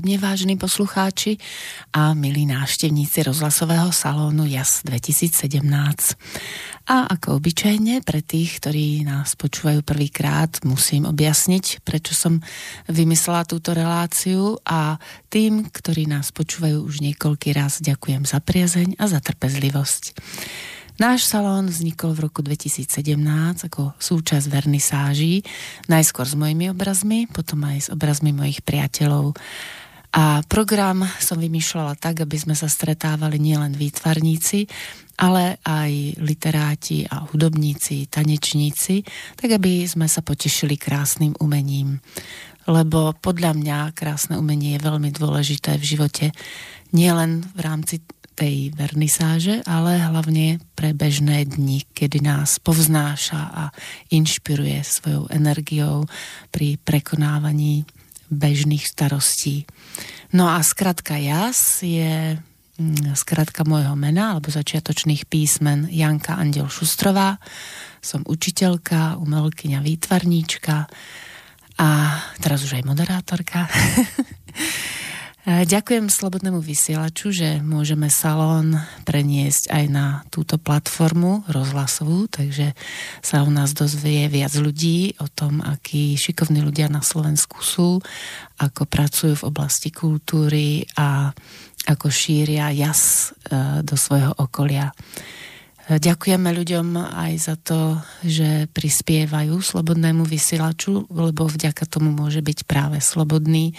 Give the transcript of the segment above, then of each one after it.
Dobré predpoludne, vážení poslucháči a milí návštevníci rozhlasového salónu JAS 2017. A ako obyčajne, pre tých, ktorí nás počúvajú prvýkrát, musím objasniť, prečo som vymyslela túto reláciu a tým, ktorí nás počúvajú už niekoľký raz, ďakujem za priazeň a za trpezlivosť. Náš salón vznikol v roku 2017 ako súčasť vernisáží, najskôr s mojimi obrazmi, potom aj s obrazmi mojich priateľov. A program som vymýšľala tak, aby sme sa stretávali nielen výtvarníci, ale aj literáti a hudobníci, tanečníci, tak aby sme sa potešili krásnym umením. Lebo podľa mňa krásne umenie je veľmi dôležité v živote, nielen v rámci tej vernisáže, ale hlavne pre bežné dni, kedy nás povznáša a inšpiruje svojou energiou pri prekonávaní bežných starostí. No a skratka JAS je mm, skratka môjho mena alebo začiatočných písmen Janka Andel Šustrová. Som učiteľka, umelkyňa, výtvarníčka a teraz už aj moderátorka. Ďakujem Slobodnému vysielaču, že môžeme salón preniesť aj na túto platformu rozhlasovú, takže sa u nás dozvie viac ľudí o tom, akí šikovní ľudia na Slovensku sú, ako pracujú v oblasti kultúry a ako šíria jas e, do svojho okolia. Ďakujeme ľuďom aj za to, že prispievajú slobodnému vysielaču, lebo vďaka tomu môže byť práve slobodný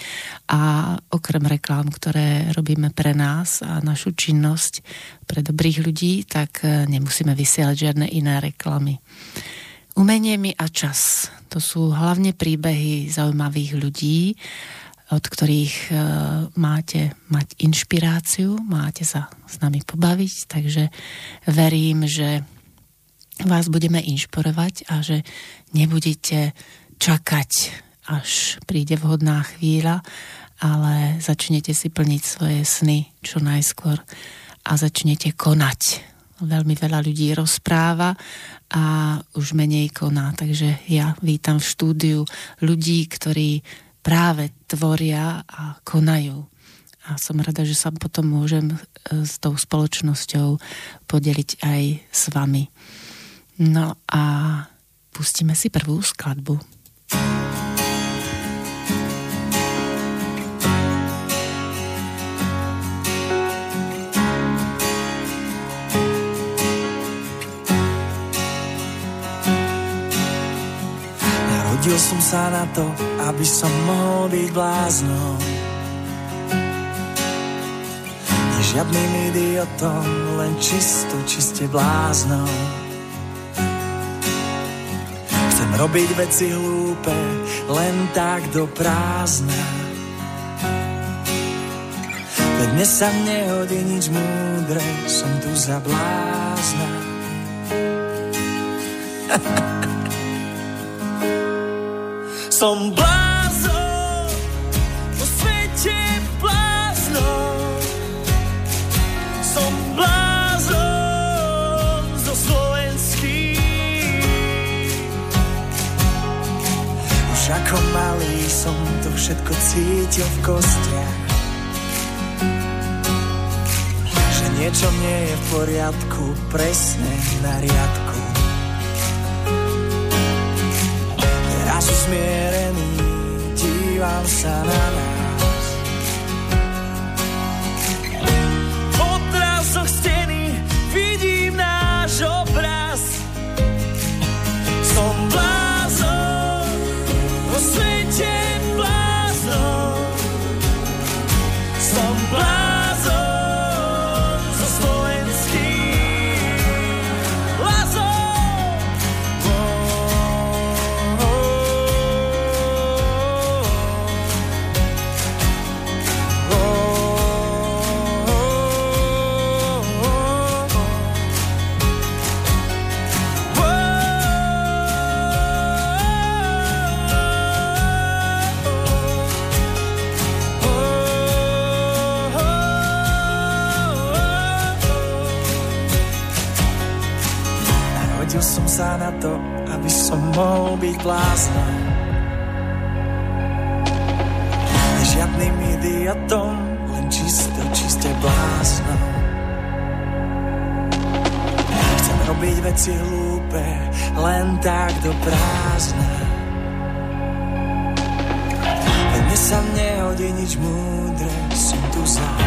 a okrem reklám, ktoré robíme pre nás a našu činnosť pre dobrých ľudí, tak e, nemusíme vysielať žiadne iné reklamy. Umenie mi a čas. To sú hlavne príbehy zaujímavých ľudí, od ktorých e, máte mať inšpiráciu, máte sa s nami pobaviť, takže verím, že vás budeme inšpirovať a že nebudete čakať, až príde vhodná chvíľa, ale začnete si plniť svoje sny čo najskôr a začnete konať. Veľmi veľa ľudí rozpráva a už menej koná, takže ja vítam v štúdiu ľudí, ktorí práve tvoria a konajú. A som rada, že sa potom môžem e, s tou spoločnosťou podeliť aj s vami. No a pustíme si prvú skladbu. Narodil som sa na to, aby som mohol byť bláznom. Žiadnym idiotom, len čisto, čiste bláznom. Chcem robiť veci hlúpe, len tak do prázdna. Veď dnes sa nehodí nič múdre, som tu za blázna. Som blázon, po svete bláznon. Som blázon zo slovenských. Už ako malý som to všetko cítil v kostiach. Že niečo nie je v poriadku, presne na riadku. Usmierený, dívam sa na nás. Byť bláznom. Žiadnym idiotom, len čisto, čiste blázno. Chcem robiť veci hlúpe, len tak do prázdna. Veď sa nehodí nič múdre, som tu sám.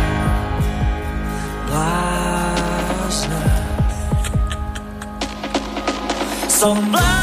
Blázna. Som blázna.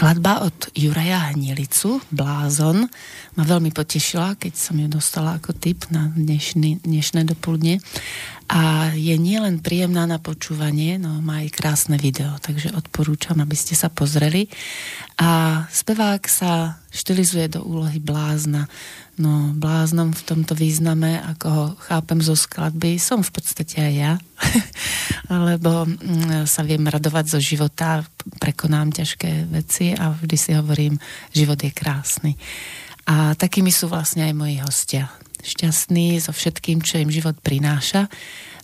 Skladba od Juraja Hnilicu, Blázon, ma veľmi potešila, keď som ju dostala ako tip na dnešný, dnešné dopoludne. A je nielen príjemná na počúvanie, no má aj krásne video, takže odporúčam, aby ste sa pozreli. A spevák sa štilizuje do úlohy blázna. No, bláznom v tomto význame, ako ho chápem zo skladby, som v podstate aj ja. Lebo mm, sa viem radovať zo života, prekonám ťažké veci a vždy si hovorím, život je krásny. A takými sú vlastne aj moji hostia. Šťastní so všetkým, čo im život prináša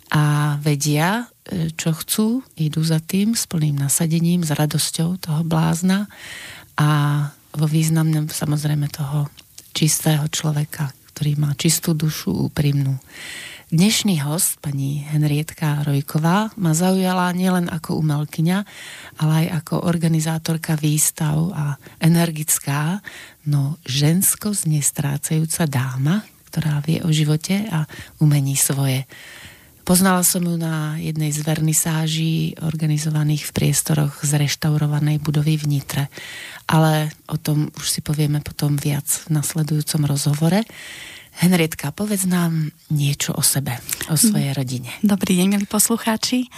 a vedia, e, čo chcú, idú za tým s plným nasadením, s radosťou toho blázna a vo významnom samozrejme toho čistého človeka, ktorý má čistú dušu, úprimnú. Dnešný host, pani Henrietka Rojková, ma zaujala nielen ako umelkyňa, ale aj ako organizátorka výstav a energická, no žensko nestrácajúca dáma, ktorá vie o živote a umení svoje. Poznala som ju na jednej z vernisáží organizovaných v priestoroch z reštaurovanej budovy v Nitre. Ale o tom už si povieme potom viac v nasledujúcom rozhovore. Henrietka, povedz nám niečo o sebe, o svojej rodine. Dobrý deň, milí poslucháči.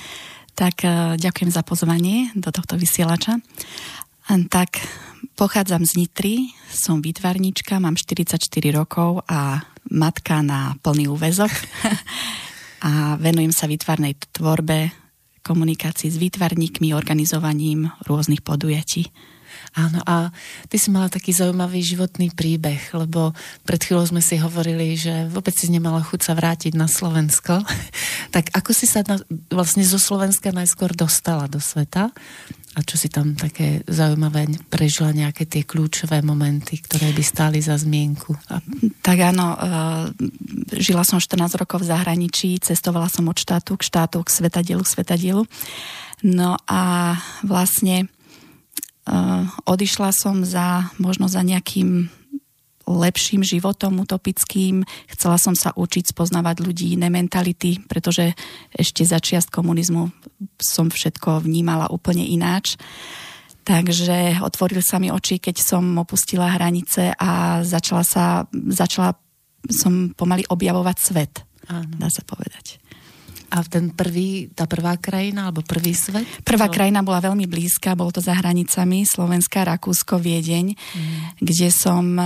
Tak e, ďakujem za pozvanie do tohto vysielača. Tak pochádzam z Nitry, som výtvarnička, mám 44 rokov a matka na plný úvezok. a venujem sa výtvarnej tvorbe, komunikácii s výtvarníkmi, organizovaním rôznych podujatí. Áno, a ty si mala taký zaujímavý životný príbeh, lebo pred chvíľou sme si hovorili, že vôbec si nemala chuť sa vrátiť na Slovensko. tak ako si sa na, vlastne zo Slovenska najskôr dostala do sveta? A čo si tam také zaujímavé prežila nejaké tie kľúčové momenty, ktoré by stáli za zmienku? Tak áno, uh, žila som 14 rokov v zahraničí, cestovala som od štátu k štátu, k svetadielu, k svetadielu. No a vlastne uh, odišla som za, možno za nejakým lepším životom utopickým. Chcela som sa učiť spoznávať ľudí, iné mentality, pretože ešte za čiast komunizmu som všetko vnímala úplne ináč. Takže otvoril sa mi oči, keď som opustila hranice a začala, sa, začala som pomaly objavovať svet, Áno. dá sa povedať. A ten prvý, tá prvá krajina, alebo prvý svet? Prvá to... krajina bola veľmi blízka, bolo to za hranicami, Slovenska, Rakúsko, Viedeň, mm. kde som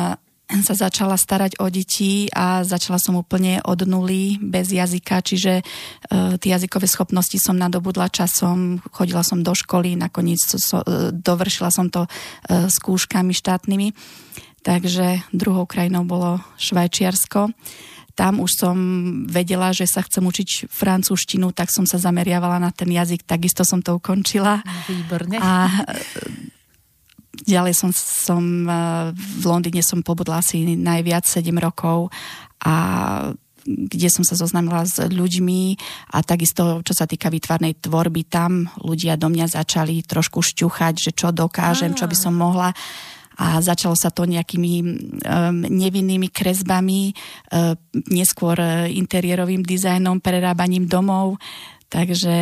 sa začala starať o deti a začala som úplne od nuly, bez jazyka, čiže uh, tie jazykové schopnosti som nadobudla časom, chodila som do školy, nakoniec so, uh, dovršila som to uh, skúškami štátnymi. Takže druhou krajinou bolo Švajčiarsko. Tam už som vedela, že sa chcem učiť francúzštinu, tak som sa zameriavala na ten jazyk, takisto som to ukončila. Výborne. A ďalej som, som v Londýne som pobudla asi najviac 7 rokov a kde som sa zoznámila s ľuďmi a takisto, čo sa týka vytvarnej tvorby, tam ľudia do mňa začali trošku šťuchať, že čo dokážem, čo by som mohla. A začalo sa to nejakými um, nevinnými kresbami, uh, neskôr interiérovým dizajnom, prerábaním domov, takže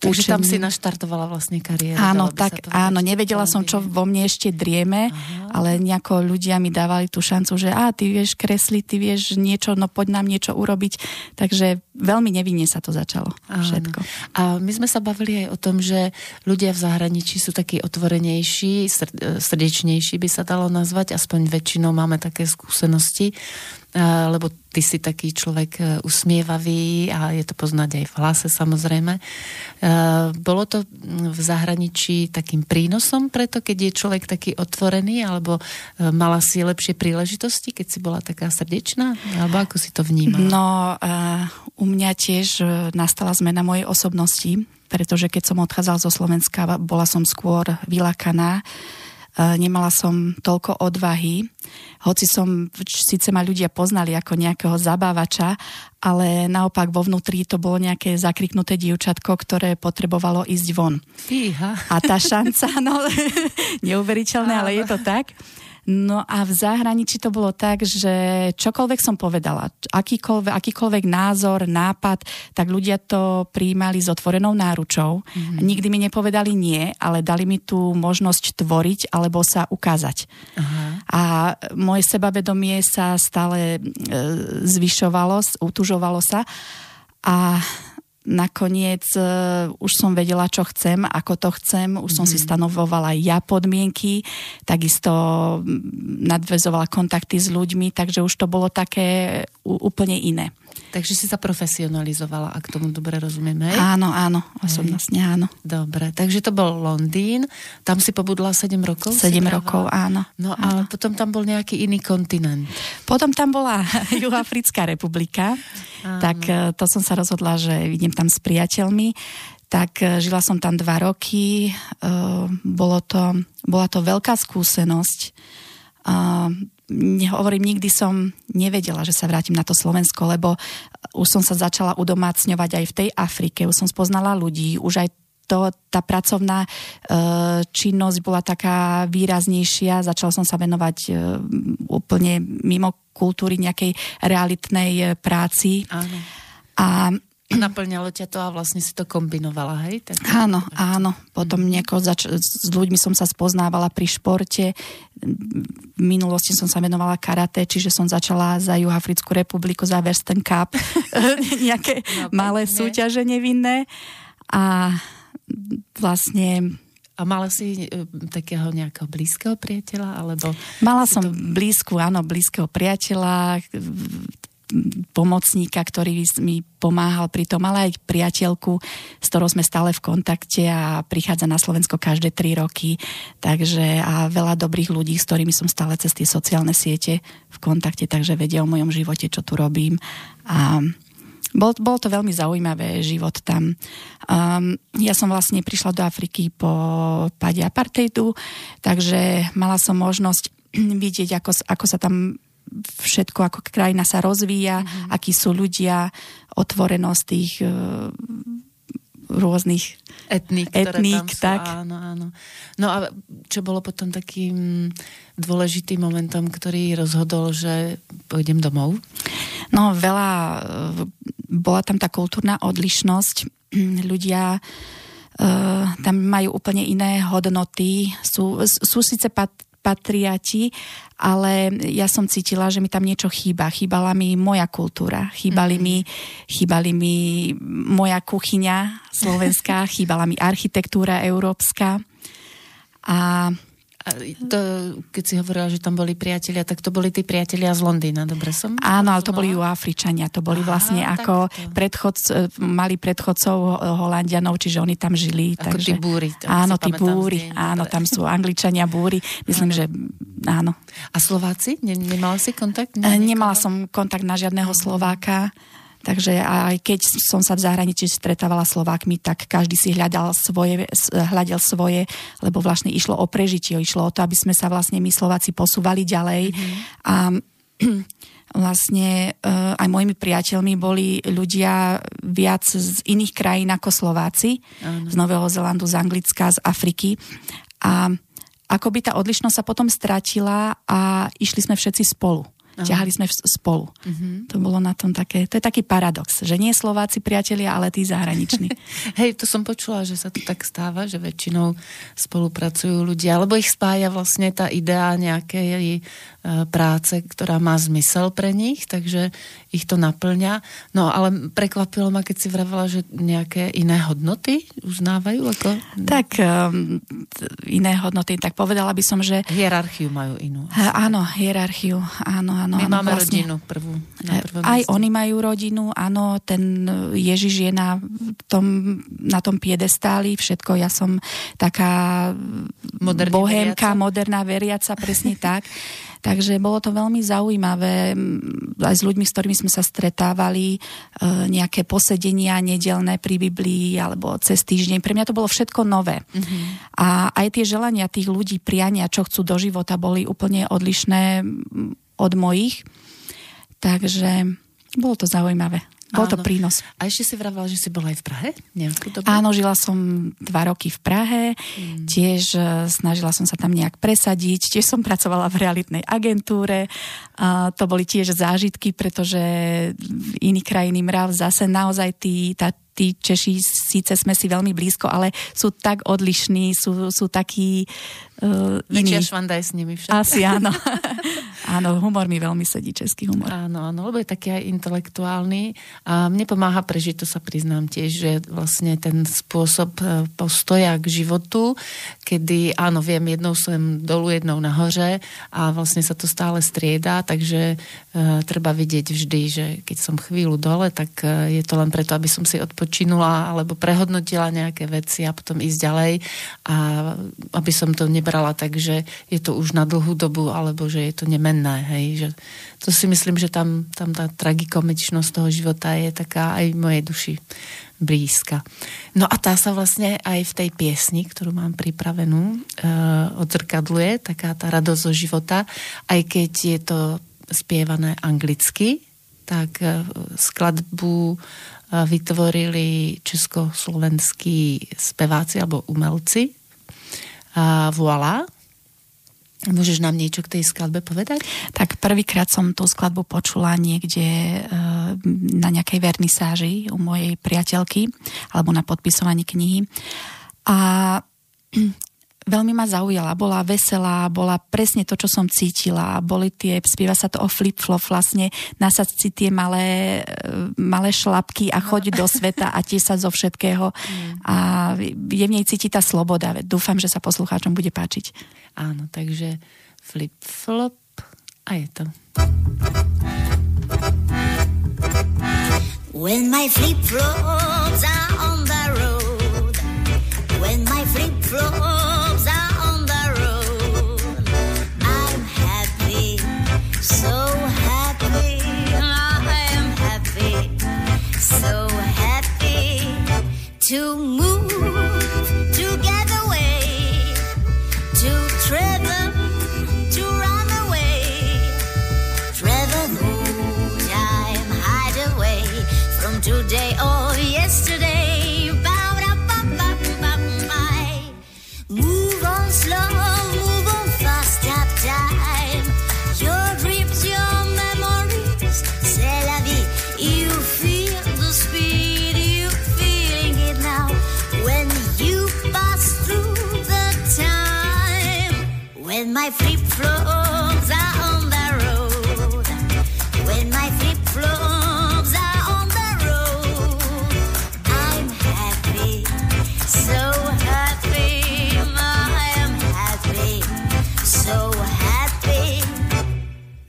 Takže tam si naštartovala vlastne kariéru. Áno, tak áno, nevedela som, čo vo mne ešte drieme, Aha. ale nejako ľudia mi dávali tú šancu, že a ty vieš kresliť, ty vieš niečo, no poď nám niečo urobiť. Takže veľmi nevinne sa to začalo áno. všetko. A my sme sa bavili aj o tom, že ľudia v zahraničí sú takí otvorenejší, srdečnejší by sa dalo nazvať, aspoň väčšinou máme také skúsenosti lebo ty si taký človek e, usmievavý a je to poznať aj v hlase samozrejme. E, bolo to v zahraničí takým prínosom preto, keď je človek taký otvorený, alebo mala si lepšie príležitosti, keď si bola taká srdečná? Alebo ako si to vnímala? No, u mňa tiež nastala zmena mojej osobnosti, pretože keď som odchádzala zo Slovenska, bola som skôr vylakaná nemala som toľko odvahy, hoci som, síce ma ľudia poznali ako nejakého zabávača, ale naopak vo vnútri to bolo nejaké zakriknuté dievčatko, ktoré potrebovalo ísť von. Fíha. A tá šanca, no neuveriteľné, ale je to tak. No a v zahraničí to bolo tak, že čokoľvek som povedala, akýkoľvek, akýkoľvek názor, nápad, tak ľudia to prijímali s otvorenou náručou. Mm-hmm. Nikdy mi nepovedali nie, ale dali mi tú možnosť tvoriť alebo sa ukázať. Aha. A moje sebavedomie sa stále e, zvyšovalo, utužovalo sa a nakoniec uh, už som vedela, čo chcem, ako to chcem, už mm-hmm. som si mhm. stanovovala ja podmienky, takisto nadvezovala kontakty s ľuďmi, takže už to bolo také úplne iné. Takže si sa profesionalizovala, ak tomu dobre rozumieme. Áno, áno, osobnostne áno. Dobre, takže to bol Londýn, tam si pobudla 7 rokov? 7 rokov, áno. No a potom tam bol nejaký iný kontinent. Potom tam bola Juhoafrická republika, áno. tak e, to som sa rozhodla, že idem tam s priateľmi tak e, žila som tam dva roky, e, bolo to, bola to veľká skúsenosť hovorím, nikdy som nevedela, že sa vrátim na to Slovensko, lebo už som sa začala udomácňovať aj v tej Afrike, už som spoznala ľudí, už aj to, tá pracovná e, činnosť bola taká výraznejšia, začala som sa venovať e, úplne mimo kultúry nejakej realitnej e, práci. Áno. A Naplňalo ťa to a vlastne si to kombinovala, hej? Tak... Áno, áno. Potom nejako zač- s ľuďmi som sa spoznávala pri športe. V minulosti som sa venovala karate, čiže som začala za Juhafrickú republiku, za Western Cup, nejaké no, malé súťaže nevinné. A vlastne a mala si e, takého nejakého blízkeho priateľa? Alebo Mala som to... blízku, áno, blízkeho priateľa, pomocníka, ktorý mi pomáhal pri tom, ale aj priateľku, s ktorou sme stále v kontakte a prichádza na Slovensko každé tri roky. Takže a veľa dobrých ľudí, s ktorými som stále cez tie sociálne siete v kontakte, takže vedia o mojom živote, čo tu robím. A bol, bol to veľmi zaujímavé život tam. Um, ja som vlastne prišla do Afriky po pade apartheidu, takže mala som možnosť vidieť, ako, ako sa tam všetko, ako krajina sa rozvíja, mm-hmm. akí sú ľudia, otvorenosť tých uh, rôznych etník, etník sú, tak. Áno, áno. No a čo bolo potom takým dôležitým momentom, ktorý rozhodol, že pôjdem domov? No veľa, e, bola tam tá kultúrna odlišnosť. Ľudia uh, tam majú úplne iné hodnoty, sú, sú síce pat, patriati, ale ja som cítila, že mi tam niečo chýba. Chýbala mi moja kultúra, chýbali, mm-hmm. mi, chýbali mi moja kuchyňa slovenská, chýbala mi architektúra európska. A to, keď si hovorila, že tam boli priatelia, tak to boli tí priatelia z Londýna, dobre som? Áno, ale to boli Juafričania, to boli Aha, vlastne ako predchod, mali predchodcov Holandianov, čiže oni tam žili. Ako takže, tí búry. Áno, tí búry, áno, tam sú Angličania búry, myslím, že áno. A Slováci? Nemala si kontakt? Nemala som kontakt na žiadneho Slováka. Takže aj keď som sa v zahraničí stretávala Slovákmi, tak každý si hľadal svoje, hľadal svoje, lebo vlastne išlo o prežitie, išlo o to, aby sme sa vlastne my Slováci posúvali ďalej. Mm-hmm. A vlastne uh, aj mojimi priateľmi boli ľudia viac z iných krajín ako Slováci, ano. z Nového Zelandu, z Anglicka, z Afriky. A akoby tá odlišnosť sa potom stratila a išli sme všetci spolu. Aha. ťahali sme spolu. Uh-huh. To bolo na tom také, to je taký paradox, že nie Slováci priatelia, ale tí zahraniční. Hej, to som počula, že sa to tak stáva, že väčšinou spolupracujú ľudia, alebo ich spája vlastne tá idea nejakej E, práce, ktorá má zmysel pre nich, takže ich to naplňa. No ale prekvapilo ma, keď si vravela, že nejaké iné hodnoty uznávajú? Ako... Tak um, iné hodnoty, tak povedala by som, že... Hierarchiu majú inú. Áno, hierarchiu, áno, áno. My áno, máme vlastne, rodinu prvú. Na aj mieste. oni majú rodinu, áno, ten Ježiš je na tom, na tom piedestáli, všetko, ja som taká Moderný bohémka, veriaca. moderná veriaca, presne tak. Takže bolo to veľmi zaujímavé aj s ľuďmi, s ktorými sme sa stretávali, e, nejaké posedenia nedelné pri Biblii alebo cez týždeň. Pre mňa to bolo všetko nové. Mm-hmm. A aj tie želania tých ľudí, priania, čo chcú do života, boli úplne odlišné od mojich. Takže bolo to zaujímavé. Bol to prínos. A ešte si vravala, že si bola aj v Prahe nejakú dobu? Áno, žila som dva roky v Prahe, mm. tiež e, snažila som sa tam nejak presadiť, tiež som pracovala v realitnej agentúre. A to boli tiež zážitky, pretože iný krajiny mrav zase naozaj tí, tá, tí Češi síce sme si veľmi blízko, ale sú tak odlišní, sú, sú takí uh, iní. Švanda s nimi však. Asi áno. áno, humor mi veľmi sedí, český humor. Áno, áno, lebo je taký aj intelektuálny a mne pomáha prežiť, to sa priznám tiež, že vlastne ten spôsob e, postoja k životu, kedy áno, viem, jednou som dolu, jednou nahoře a vlastne sa to stále strieda, takže uh, treba vidieť vždy, že keď som chvíľu dole, tak uh, je to len preto, aby som si odpočinula alebo prehodnotila nejaké veci a potom ísť ďalej a aby som to nebral nebrala tak, je to už na dlhú dobu, alebo že je to nemenné. Hej? Že to si myslím, že tam, tam tá tragikomičnosť toho života je taká aj mojej duši blízka. No a tá sa vlastne aj v tej piesni, ktorú mám pripravenú, uh, odzrkadluje, taká tá radosť zo života, aj keď je to spievané anglicky, tak uh, skladbu uh, vytvorili československí speváci alebo umelci a voilà. Môžeš nám niečo k tej skladbe povedať? Tak prvýkrát som tú skladbu počula niekde e, na nejakej vernisáži u mojej priateľky alebo na podpisovaní knihy. A veľmi ma zaujala, bola veselá, bola presne to, čo som cítila. Boli tie, spieva sa to o flip-flop, vlastne nasad si tie malé, e, malé šlapky a choď do sveta a tie sa zo všetkého. Mm. A je v nej cíti tá sloboda. Dúfam, že sa poslucháčom bude páčiť. Áno, takže flip-flop a je to. When my flip-flops are on the road When my flip-flops to move,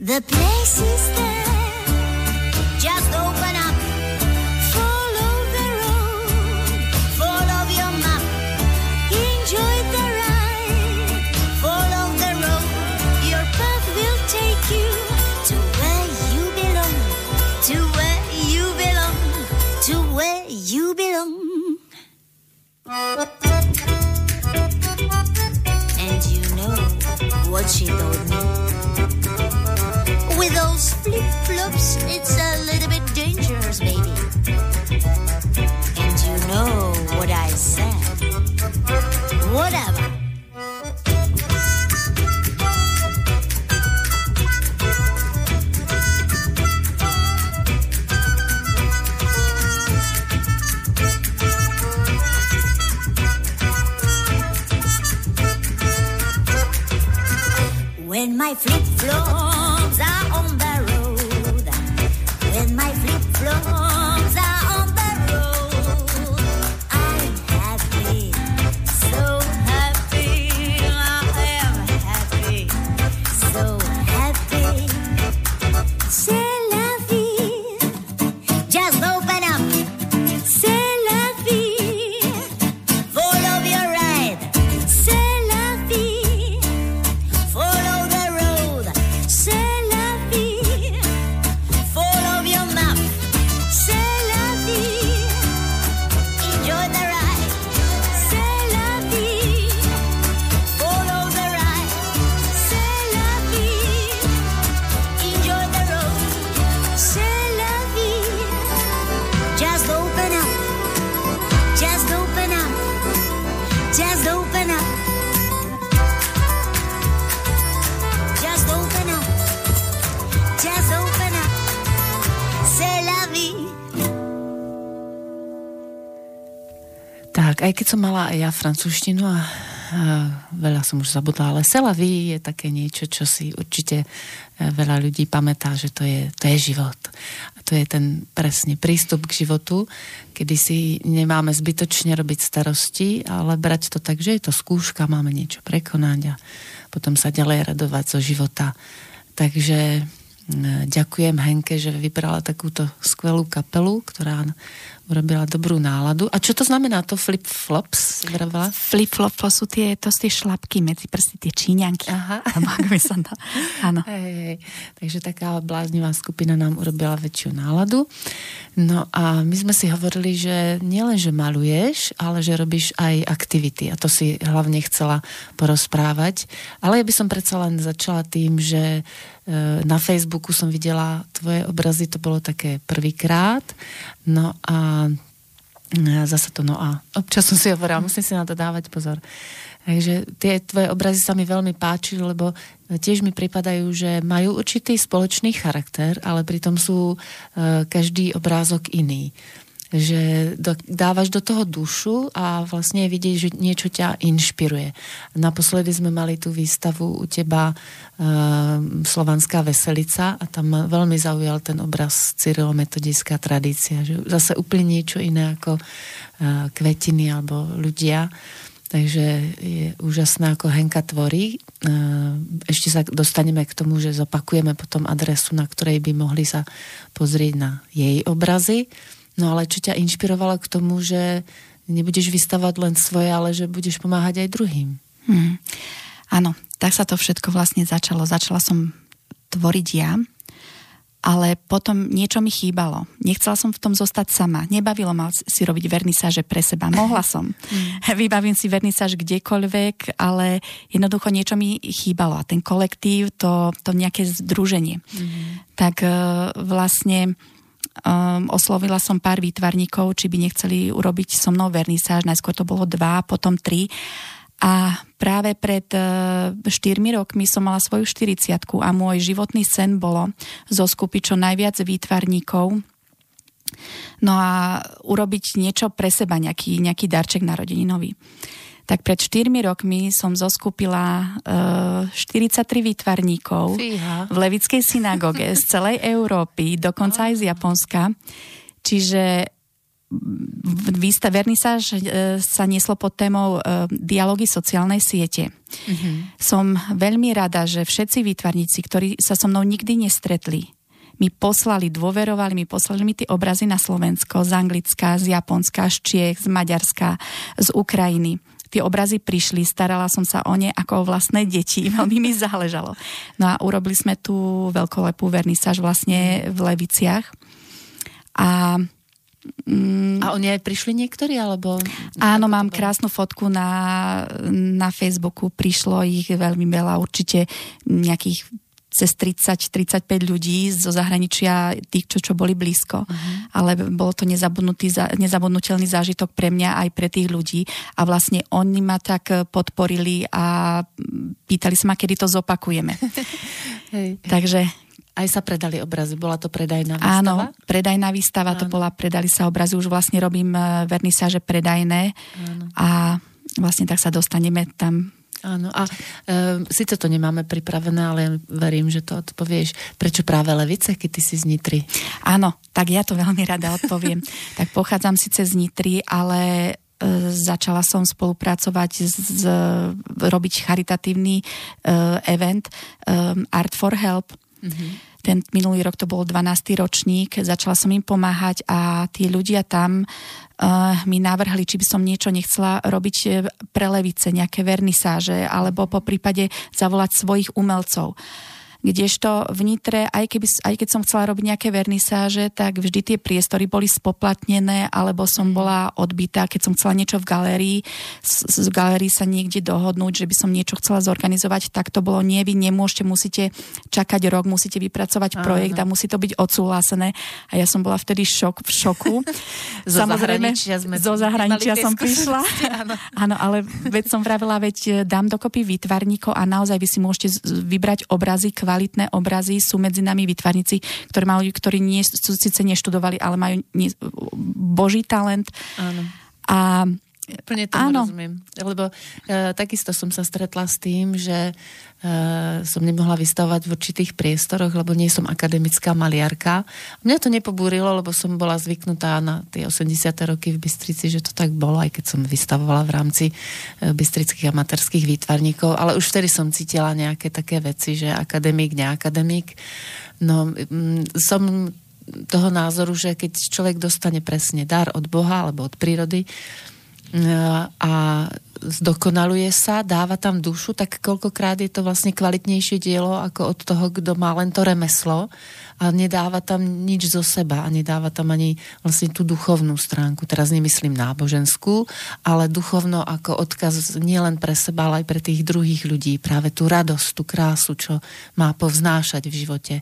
The places that Just open up. Just open up. Just open up. C'est la vie Tak, aj keď som mala aj ja francúzštinu a, veľa som už zabudla, ale Selaví je také niečo, čo si určite e, veľa ľudí pamätá, že to je, to je život. A to je ten presne prístup k životu, kedy si nemáme zbytočne robiť starosti, ale brať to tak, že je to skúška, máme niečo prekonať a potom sa ďalej radovať zo života. Takže ďakujem Henke, že vybrala takúto skvelú kapelu, ktorá urobila dobrú náladu. A čo to znamená to flip-flops? Flip-flop sú tie, to sú tie šlapky medzi prsty, tie číňanky. Aha. Som to... Áno. Hej, hej. Takže taká bláznivá skupina nám urobila väčšiu náladu. No a my sme si hovorili, že nielen, že maluješ, ale že robíš aj aktivity. A to si hlavne chcela porozprávať. Ale ja by som predsa len začala tým, že na Facebooku som videla tvoje obrazy, to bolo také prvýkrát. No a zase to no a. Občas som si hovorila, musím si na to dávať pozor. Takže tie tvoje obrazy sa mi veľmi páčili, lebo tiež mi pripadajú, že majú určitý spoločný charakter, ale pritom sú uh, každý obrázok iný že do, dávaš do toho dušu a vlastne vidieť, že niečo ťa inšpiruje. Naposledy sme mali tú výstavu u teba uh, Slovanská veselica a tam ma veľmi zaujal ten obraz Cyrilometodická tradícia, že zase úplne niečo iné ako uh, kvetiny alebo ľudia. Takže je úžasná, ako Henka tvorí. Ešte sa dostaneme k tomu, že zopakujeme potom adresu, na ktorej by mohli sa pozrieť na jej obrazy. No ale čo ťa inšpirovalo k tomu, že nebudeš vystavať len svoje, ale že budeš pomáhať aj druhým? Hmm. Áno, tak sa to všetko vlastne začalo. Začala som tvoriť ja, ale potom niečo mi chýbalo. Nechcela som v tom zostať sama. Nebavilo ma si robiť vernisáže pre seba. Mohla som. Mm. Vybavím si vernisáž kdekoľvek, ale jednoducho niečo mi chýbalo. A ten kolektív, to, to nejaké združenie. Mm. Tak vlastne um, oslovila som pár výtvarníkov, či by nechceli urobiť so mnou vernisáž. Najskôr to bolo dva, potom tri. A práve pred uh, štyrmi rokmi som mala svoju 40 a môj životný sen bolo zoskupiť čo najviac výtvarníkov no a urobiť niečo pre seba, nejaký, nejaký darček narodeninový tak pred 4 rokmi som zoskupila uh, 43 výtvarníkov Fíha. v Levickej synagóge z celej Európy, dokonca aj z Japonska. Čiže výsta vernisáž sa nieslo pod témou uh, dialógy sociálnej siete. Mm-hmm. Som veľmi rada, že všetci výtvarníci, ktorí sa so mnou nikdy nestretli, mi poslali, dôverovali mi, poslali mi tie obrazy na Slovensko, z Anglicka, z Japonska, z Čiech, z Maďarska, z Ukrajiny tie obrazy prišli, starala som sa o ne ako o vlastné deti, veľmi mi záležalo. No a urobili sme tú veľkolepú vernisáž vlastne v Leviciach. A Mm. A oni aj prišli niektorí, alebo... Áno, mám krásnu fotku na, na Facebooku, prišlo ich veľmi veľa, určite nejakých cez 30-35 ľudí zo zahraničia, tých, čo, čo boli blízko. Uh-huh. Ale bolo to nezabudnutelný zážitok pre mňa aj pre tých ľudí. A vlastne oni ma tak podporili a pýtali sa ma, kedy to zopakujeme. Hej. Takže aj sa predali obrazy, bola to predajná výstava? Áno, predajná výstava Áno. to bola, predali sa obrazy, už vlastne robím eh, vernisáže predajné Áno. a vlastne tak sa dostaneme tam Áno, a e, síce to nemáme pripravené, ale verím, že to odpovieš. Prečo práve Levice, keď ty si z Nitry? Áno, tak ja to veľmi rada odpoviem. tak pochádzam síce z Nitry, ale e, začala som spolupracovať s, s robiť charitatívny e, event e, Art for Help. Mm-hmm ten minulý rok to bol 12. ročník, začala som im pomáhať a tí ľudia tam uh, mi navrhli, či by som niečo nechcela robiť eh, pre levice, nejaké vernisáže, alebo po prípade zavolať svojich umelcov. Kdežto v Nitre, aj, keby, aj keď som chcela robiť nejaké vernisáže, tak vždy tie priestory boli spoplatnené, alebo som bola odbytá, keď som chcela niečo v galérii, z, z galérii sa niekde dohodnúť, že by som niečo chcela zorganizovať, tak to bolo nie, vy nemôžete, musíte čakať rok, musíte vypracovať Aha. projekt a musí to byť odsúhlasené. A ja som bola vtedy šok, v šoku. zo Samozrejme, zahraničia sme zo zahraničia som prišla. Áno. áno, ale veď som vravila, veď e, dám dokopy výtvarníkov a naozaj vy si môžete vybrať obrazy, kvalitné obrazy, sú medzi nami vytvarníci, ktorí, majú, ktorí nie, sú síce neštudovali, ale majú nie, boží talent. Áno. A Plne to rozumiem. Lebo e, takisto som sa stretla s tým, že e, som nemohla vystavovať v určitých priestoroch, lebo nie som akademická maliarka. Mňa to nepobúrilo, lebo som bola zvyknutá na tie 80. roky v Bystrici, že to tak bolo, aj keď som vystavovala v rámci e, bystrických amatérských výtvarníkov, ale už vtedy som cítila nejaké také veci, že akademik, neakademik. No, mm, som toho názoru, že keď človek dostane presne dar od Boha alebo od prírody, a zdokonaluje sa, dáva tam dušu, tak koľkokrát je to vlastne kvalitnejšie dielo ako od toho, kto má len to remeslo a nedáva tam nič zo seba a nedáva tam ani vlastne tú duchovnú stránku. Teraz nemyslím náboženskú, ale duchovno ako odkaz nielen pre seba, ale aj pre tých druhých ľudí. Práve tú radosť, tú krásu, čo má povznášať v živote.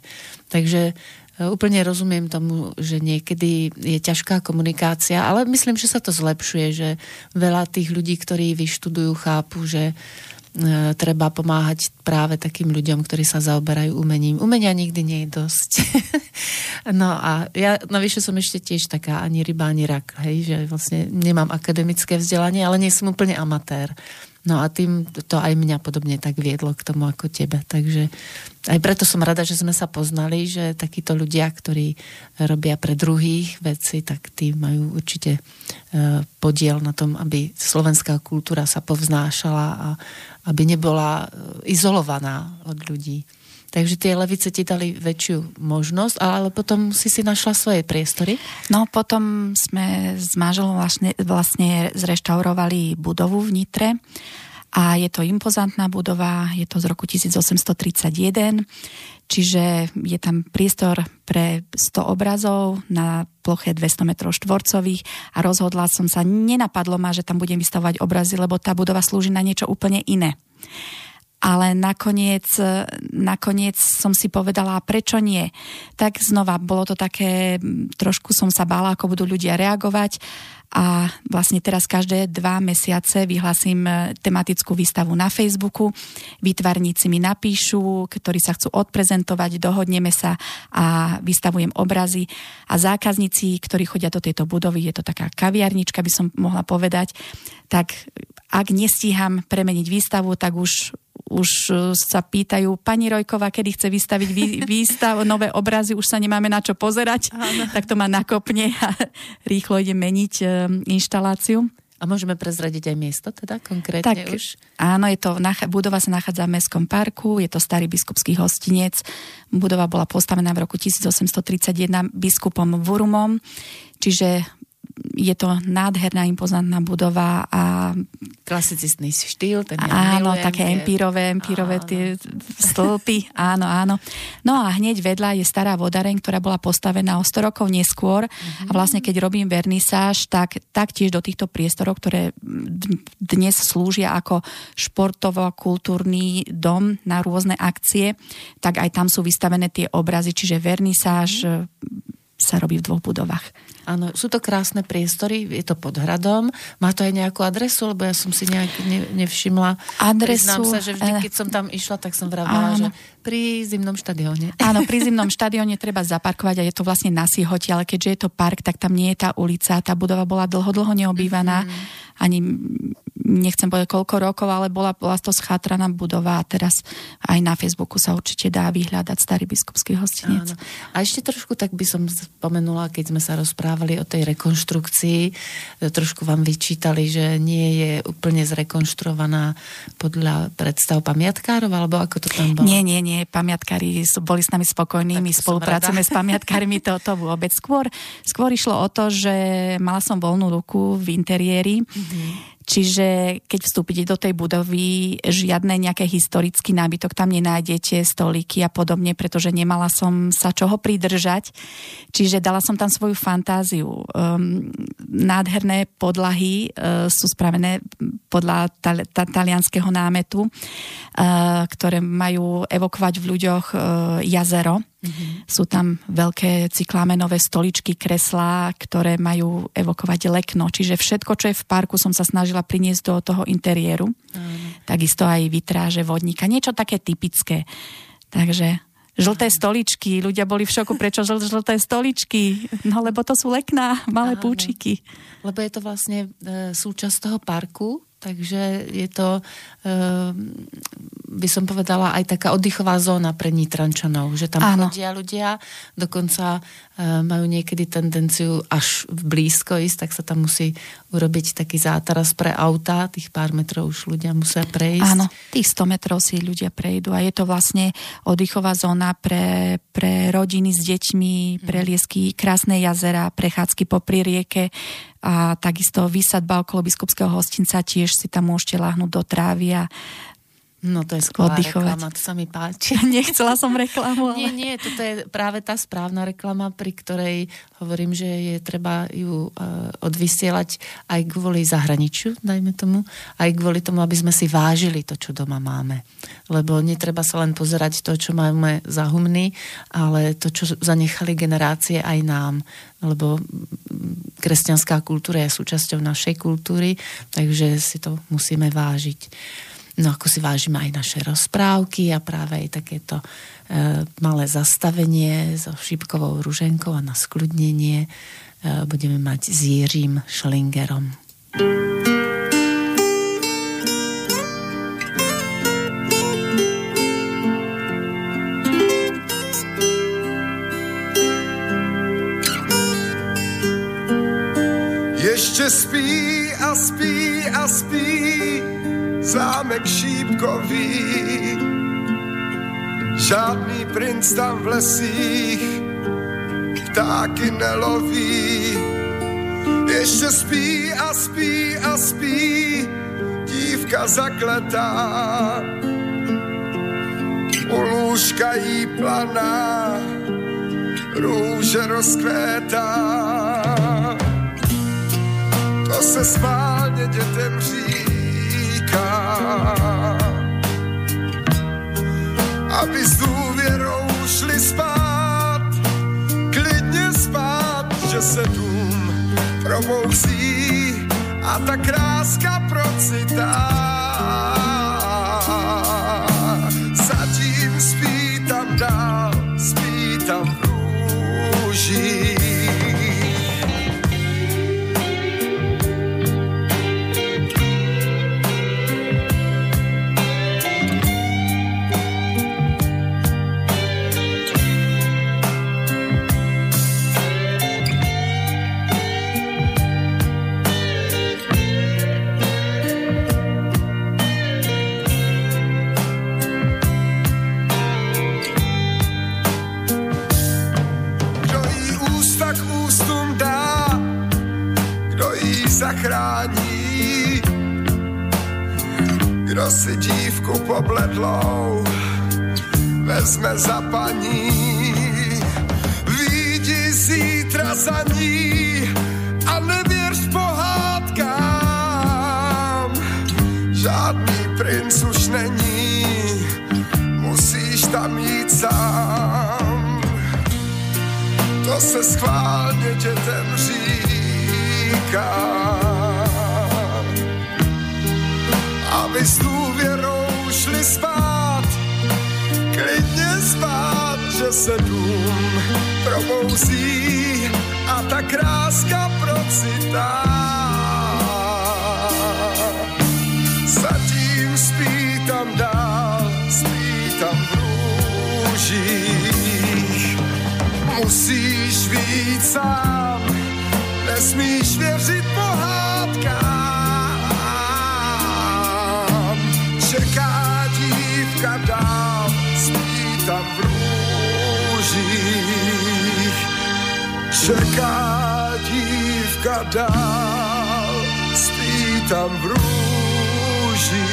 Takže Úplne rozumiem tomu, že niekedy je ťažká komunikácia, ale myslím, že sa to zlepšuje, že veľa tých ľudí, ktorí vyštudujú, chápu, že e, treba pomáhať práve takým ľuďom, ktorí sa zaoberajú umením. Umenia nikdy nie je dosť. no a ja navyše som ešte tiež taká ani ryba, ani rak, hej, že vlastne nemám akademické vzdelanie, ale nie som úplne amatér. No a tým to aj mňa podobne tak viedlo k tomu ako tebe. Takže aj preto som rada, že sme sa poznali, že takíto ľudia, ktorí robia pre druhých veci, tak tí majú určite e, podiel na tom, aby slovenská kultúra sa povznášala a aby nebola e, izolovaná od ľudí. Takže tie levice ti dali väčšiu možnosť, ale potom si si našla svoje priestory? No potom sme s máželom vlastne, vlastne zreštaurovali budovu v Nitre a je to impozantná budova, je to z roku 1831, čiže je tam priestor pre 100 obrazov na ploche 200 m štvorcových a rozhodla som sa, nenapadlo ma, že tam budem vystavovať obrazy, lebo tá budova slúži na niečo úplne iné ale nakoniec, nakoniec som si povedala, prečo nie. Tak znova, bolo to také, trošku som sa bála, ako budú ľudia reagovať a vlastne teraz každé dva mesiace vyhlasím e, tematickú výstavu na Facebooku. Výtvarníci mi napíšu, ktorí sa chcú odprezentovať, dohodneme sa a vystavujem obrazy a zákazníci, ktorí chodia do tejto budovy, je to taká kaviarnička, by som mohla povedať, tak ak nestíham premeniť výstavu, tak už už e, sa pýtajú, pani Rojková, kedy chce vystaviť vý, výstav, nové obrazy, už sa nemáme na čo pozerať, Áno. tak to ma nakopne a rýchlo ide meniť e, inštaláciu. A môžeme prezradiť aj miesto teda konkrétne tak, už? Áno, je to, budova sa nachádza v Mestskom parku, je to starý biskupský hostinec. Budova bola postavená v roku 1831 biskupom Vurumom, čiže je to nádherná, impozantná budova a... Klasicistný štýl, ten ja Áno, milujem, také empírové, empírové áno. tie stĺpy, áno, áno. No a hneď vedľa je stará vodareň, ktorá bola postavená o 100 rokov neskôr mm-hmm. a vlastne keď robím vernisáž, tak taktiež do týchto priestorov, ktoré dnes slúžia ako športovo-kultúrny dom na rôzne akcie, tak aj tam sú vystavené tie obrazy, čiže vernisáž mm-hmm sa robí v dvoch budovách. Áno, sú to krásne priestory, je to pod hradom. Má to aj nejakú adresu, lebo ja som si nejak ne, nevšimla. Adresu... Priznám sa, že vždy, keď som tam išla, tak som vravela, že pri zimnom štadióne. Áno, pri zimnom štadióne treba zaparkovať a je to vlastne na Sihote, ale keďže je to park, tak tam nie je tá ulica. Tá budova bola dlho, dlho neobývaná. Mm-hmm. Ani nechcem povedať koľko rokov, ale bola, bola to schátraná budova a teraz aj na Facebooku sa určite dá vyhľadať starý biskupský hostinec. Áno. A ešte trošku tak by som spomenula, keď sme sa rozprávali o tej rekonštrukcii, trošku vám vyčítali, že nie je úplne zrekonštruovaná podľa predstav pamiatkárov, alebo ako to tam bolo? Nie, nie, nie, pamiatkári sú- boli s nami spokojní, Tak my spolupracujeme s pamiatkármi, to, to vôbec. Skôr, skôr išlo o to, že mala som voľnú ruku v interiéri, Čiže keď vstúpite do tej budovy, žiadne nejaké historický nábytok tam nenájdete, stolíky a podobne, pretože nemala som sa čoho pridržať. Čiže dala som tam svoju fantáziu. Um, nádherné podlahy uh, sú spravené podľa tal- ta- talianského námetu, uh, ktoré majú evokovať v ľuďoch uh, jazero. Mm-hmm. Sú tam veľké cyklámenové stoličky, kreslá, ktoré majú evokovať lekno. Čiže všetko, čo je v parku, som sa snažila priniesť do toho interiéru. Mm. Takisto aj vitráže vodníka. Niečo také typické. Takže žlté stoličky. Ľudia boli v šoku, prečo žl- žlté stoličky. No lebo to sú lekná, malé Áno. púčiky. Lebo je to vlastne e, súčasť toho parku, takže je to, e, by som povedala, aj taká oddychová zóna pre Nitrančanov, že tam Áno. chodia ľudia, dokonca majú niekedy tendenciu až v blízko ísť, tak sa tam musí urobiť taký zátaras pre auta, tých pár metrov už ľudia musia prejsť. Áno, tých 100 metrov si ľudia prejdú. A je to vlastne oddychová zóna pre, pre rodiny s deťmi, preliesky, krásne jazera, prechádzky popri rieke. A takisto výsadba okolo biskupského hostinca, tiež si tam môžete láhnuť do trávy a No to je skvelá Oddychovať. reklama, to sa mi páči. nechcela som reklamu, Nie, ale... nie, toto je práve tá správna reklama, pri ktorej hovorím, že je treba ju uh, odvysielať aj kvôli zahraničiu, dajme tomu, aj kvôli tomu, aby sme si vážili to, čo doma máme. Lebo netreba sa len pozerať to, čo máme za humny, ale to, čo zanechali generácie aj nám. Lebo kresťanská kultúra je súčasťou našej kultúry, takže si to musíme vážiť. No ako si vážime aj naše rozprávky a práve aj takéto e, malé zastavenie so šípkovou ruženkou a na skľudnenie e, budeme mať s Jiřím Schlingerom. Ještě zámek šípkový. Žádný princ tam v lesích ptáky neloví. Ještě spí a spí a spí dívka zakletá. U lůžka jí planá, růže rozkvétá. To se schválně dětem říká, aby s důvěrou šli spát, klidně spát, že se dům probouzí a ta kráska procitá. Dívku pobledlou vezme za paní. Výjdi zítra za ní a nevěř pohádkám. Žádný princ už není, musíš tam jít sám. To se schválně dětem říká. Aby s důvěrou klidně spát, klidně spát, že se dům probouzí a ta kráska procitá. Zatím spí tam dál, spí tam v růžích. Musíš víc sám, nesmíš věřit pohádám. Čeká dívka dál, spí tam v růžích.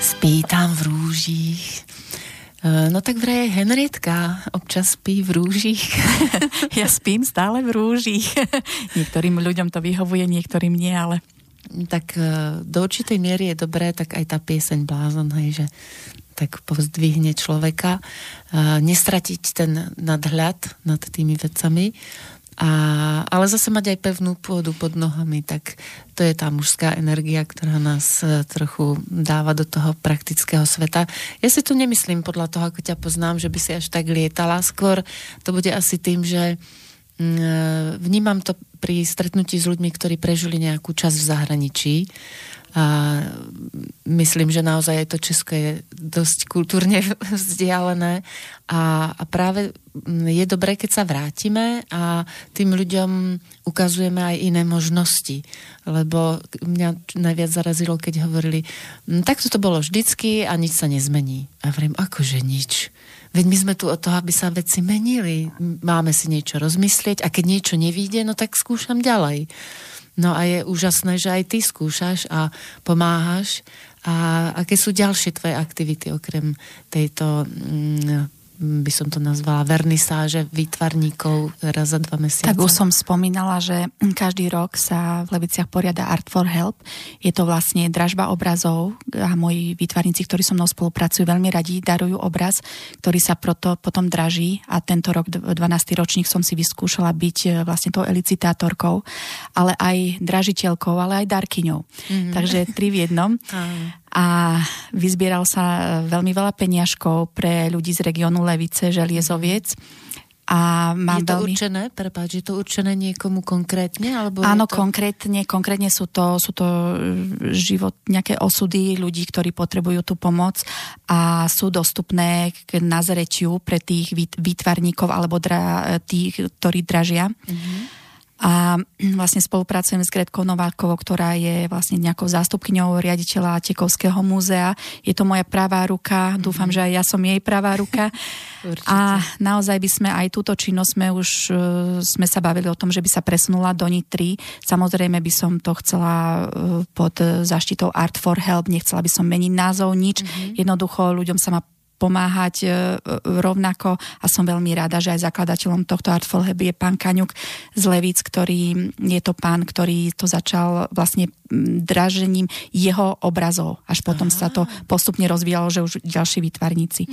Spí tam v rúžích. E, No tak vraj aj Henrietka občas spí v rúžich. Ja spím stále v rúžich. Niektorým ľuďom to vyhovuje, niektorým nie, ale tak e, do určitej miery je dobré, tak aj tá pieseň Blázon, hej, že tak povzdvihne človeka, nestratiť ten nadhľad nad tými vecami, a, ale zase mať aj pevnú pôdu pod nohami, tak to je tá mužská energia, ktorá nás e, trochu dáva do toho praktického sveta. Ja si tu nemyslím podľa toho, ako ťa poznám, že by si až tak lietala. Skôr to bude asi tým, že mm, e, vnímam to pri stretnutí s ľuďmi, ktorí prežili nejakú časť v zahraničí a myslím, že naozaj aj to Česko je dosť kultúrne vzdialené a, a práve mm, je dobré, keď sa vrátime a tým ľuďom ukazujeme aj iné možnosti, lebo mňa najviac zarazilo, keď hovorili, "Mm, takto to bolo vždycky a nič sa nezmení. A hovorím, akože nič. Veď my sme tu od toho, aby sa veci menili. Máme si niečo rozmyslieť a keď niečo nevíde, no tak skúšam ďalej. No a je úžasné, že aj ty skúšaš a pomáhaš. A aké sú ďalšie tvoje aktivity okrem tejto, mm, by som to nazvala, vernisáže výtvarníkov raz za dva mesiace? Tak už som spomínala, že každý rok sa v Leviciach poriada Art for Help. Je to vlastne dražba obrazov a moji výtvarníci, ktorí so mnou spolupracujú, veľmi radi darujú obraz, ktorý sa proto potom draží a tento rok, 12. ročník, som si vyskúšala byť e, vlastne tou elicitátorkou, ale aj dražiteľkou, ale aj darkyňou. Mm-hmm. Takže tri v jednom. A vyzbieral sa e, veľmi veľa peniažkov pre ľudí z regiónu Levice, Želiezoviec. A mám je to veľmi... určené, prepáč, je to určené niekomu konkrétne? Alebo Áno, to... konkrétne, konkrétne sú to, sú to e, život, nejaké osudy ľudí, ktorí potrebujú tú pomoc a sú dostupné k nazreťu pre tých výt- výtvarníkov alebo dra, tých, ktorí dražia. Mhm. A vlastne spolupracujem s Gretkou Novákovou, ktorá je vlastne nejakou zástupkyňou riaditeľa Tekovského múzea. Je to moja pravá ruka, dúfam, že aj ja som jej pravá ruka. Určite. A naozaj by sme aj túto činnosť sme už e, sme sa bavili o tom, že by sa presunula do Nitry. Samozrejme by som to chcela e, pod zaštitou Art for Help, nechcela by som meniť názov, nič. Jednoducho ľuďom sa má pomáhať e, rovnako a som veľmi rada, že aj zakladateľom tohto Art for Help je pán Kaňuk z Levíc, ktorý je to pán, ktorý to začal vlastne dražením jeho obrazov. Až potom sa to postupne rozvíjalo, že už ďalší výtvarníci.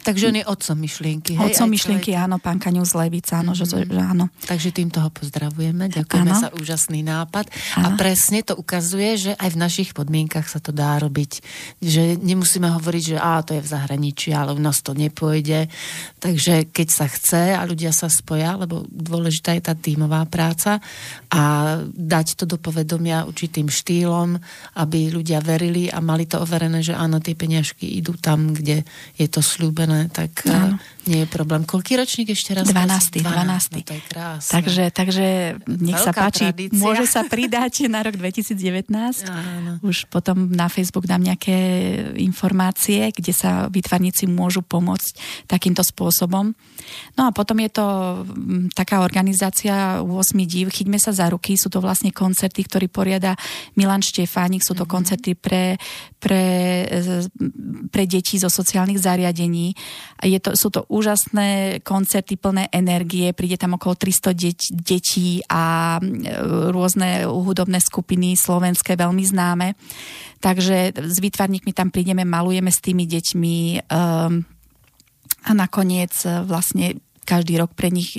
Takže on je otcom myšlienky. Hej? Otcom myšlienky, celej- áno, pán Kaňu z Levica, áno, že, že áno. Takže týmto ho pozdravujeme, ďakujeme Áno. za úžasný nápad. A Áno. presne to ukazuje, že aj v našich podmienkach sa to dá robiť. Že nemusíme hovoriť, že á, to je v zahraničí, ale u nás to nepôjde. Takže keď sa chce a ľudia sa spoja, lebo dôležitá je tá tímová práca a dať to do povedomia určitým štýlom, aby ľudia verili a mali to overené, že áno, tie peňažky idú tam, kde je to slúbené, tak Áno. áno. nie je problém. Koľký ročník ešte raz? 12. 12. 12. No to je krásne. Takže, takže nech sa Veľká páči, tradícia. môže sa pridať na rok 2019. Áno. Už potom na Facebook dám nejaké informácie, kde sa výtvarníci môžu pomôcť takýmto spôsobom. No a potom je to mm, taká organizácia 8 div, Chyťme sa za ruky, sú to vlastne koncerty, ktorý poriada Milan Štefánik, sú to Mhm. koncerty pre, pre, e, pre deti zo sociálnych zariadení. Je to, sú to úžasné koncerty plné energie, príde tam okolo 300 deť, detí a e, rôzne hudobné skupiny slovenské, veľmi známe. Takže s výtvarníkmi tam prídeme, malujeme s tými deťmi um, a nakoniec e, vlastne každý rok pre nich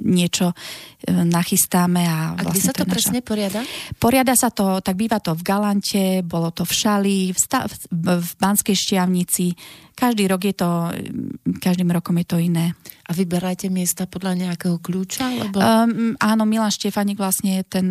niečo e, nachystáme. A, A kde vlastne sa to naša- presne poriada? Poriada sa to, tak býva to v Galante, bolo to v Šali, v, sta- v Banskej Štiavnici. Každý rok je to, každým rokom je to iné. A vyberáte miesta podľa nejakého kľúča? Lebo... Um, áno, Milan Štefanik vlastne ten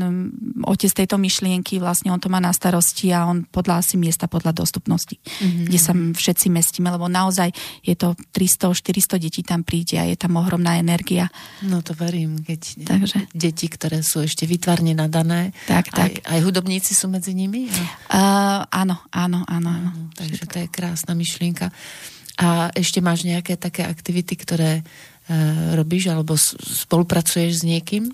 otec tejto myšlienky, vlastne on to má na starosti a on podľa asi miesta podľa dostupnosti, mm-hmm. kde sa všetci mestíme, lebo naozaj je to 300-400 detí tam príde a je tam ohromná energia. No to verím, keď Takže. deti, ktoré sú ešte vytvarne nadané, Tak, aj, tak. aj hudobníci sú medzi nimi? A... Uh, áno, áno, áno, áno. No, takže to je krásna myšlienka. A ešte máš nejaké také aktivity, ktoré e, robíš, alebo spolupracuješ s niekým?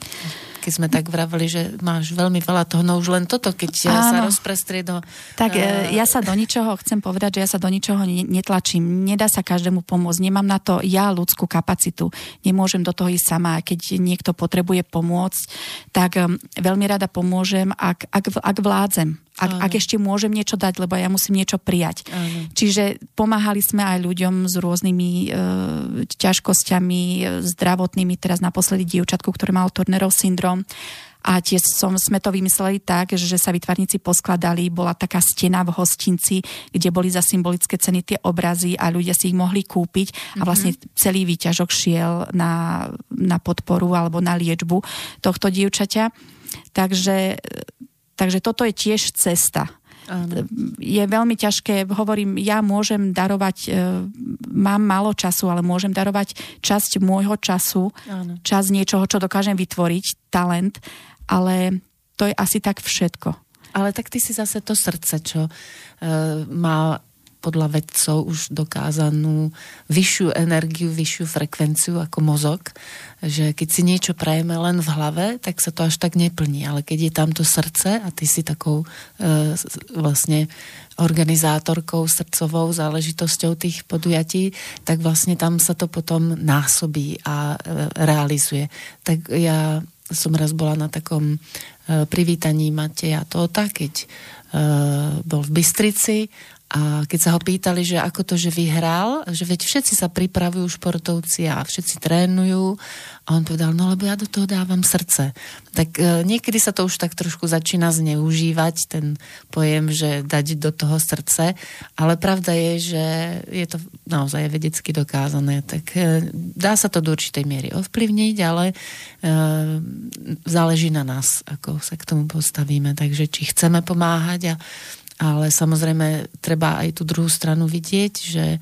Keď sme tak vraveli, že máš veľmi veľa toho, no už len toto, keď e, sa Áno. rozprestrie do... Tak e, ja sa do ničoho, chcem povedať, že ja sa do ničoho ne- netlačím. Nedá sa každému pomôcť. Nemám na to ja ľudskú kapacitu. Nemôžem do toho ísť sama. Keď niekto potrebuje pomôcť, tak veľmi rada pomôžem, ak, ak, ak vládzem. Ak, Áno. ak ešte môžem niečo dať, lebo ja musím niečo prijať. Áno. Čiže pomáhali sme aj ľuďom s rôznymi e, ťažkosťami e, zdravotnými. Teraz naposledy dievčatku, ktoré malo Turnerov syndrom. A tie som, sme to vymysleli tak, že sa vytvarníci poskladali, bola taká stena v hostinci, kde boli za symbolické ceny tie obrazy a ľudia si ich mohli kúpiť a vlastne celý výťažok šiel na, na podporu alebo na liečbu tohto dievčaťa. Takže, takže toto je tiež cesta Áno. je veľmi ťažké, hovorím, ja môžem darovať, e, mám málo času, ale môžem darovať časť môjho času, Áno. časť niečoho, čo dokážem vytvoriť, talent, ale to je asi tak všetko. Ale tak ty si zase to srdce, čo e, má podľa vedcov už dokázanú vyššiu energiu, vyššiu frekvenciu ako mozog, že keď si niečo prajeme len v hlave, tak sa to až tak neplní. Ale keď je tam to srdce a ty si takou e, vlastne organizátorkou, srdcovou záležitosťou tých podujatí, tak vlastne tam sa to potom násobí a e, realizuje. Tak ja som raz bola na takom e, privítaní Mateja Tóta, keď e, bol v Bystrici a keď sa ho pýtali, že ako to, že vyhral, že veď všetci sa pripravujú športovci a všetci trénujú a on povedal, no lebo ja do toho dávam srdce. Tak e, niekedy sa to už tak trošku začína zneužívať, ten pojem, že dať do toho srdce, ale pravda je, že je to naozaj vedecky dokázané, tak e, dá sa to do určitej miery ovplyvniť, ale e, záleží na nás, ako sa k tomu postavíme, takže či chceme pomáhať a ale samozrejme treba aj tú druhú stranu vidieť, že e,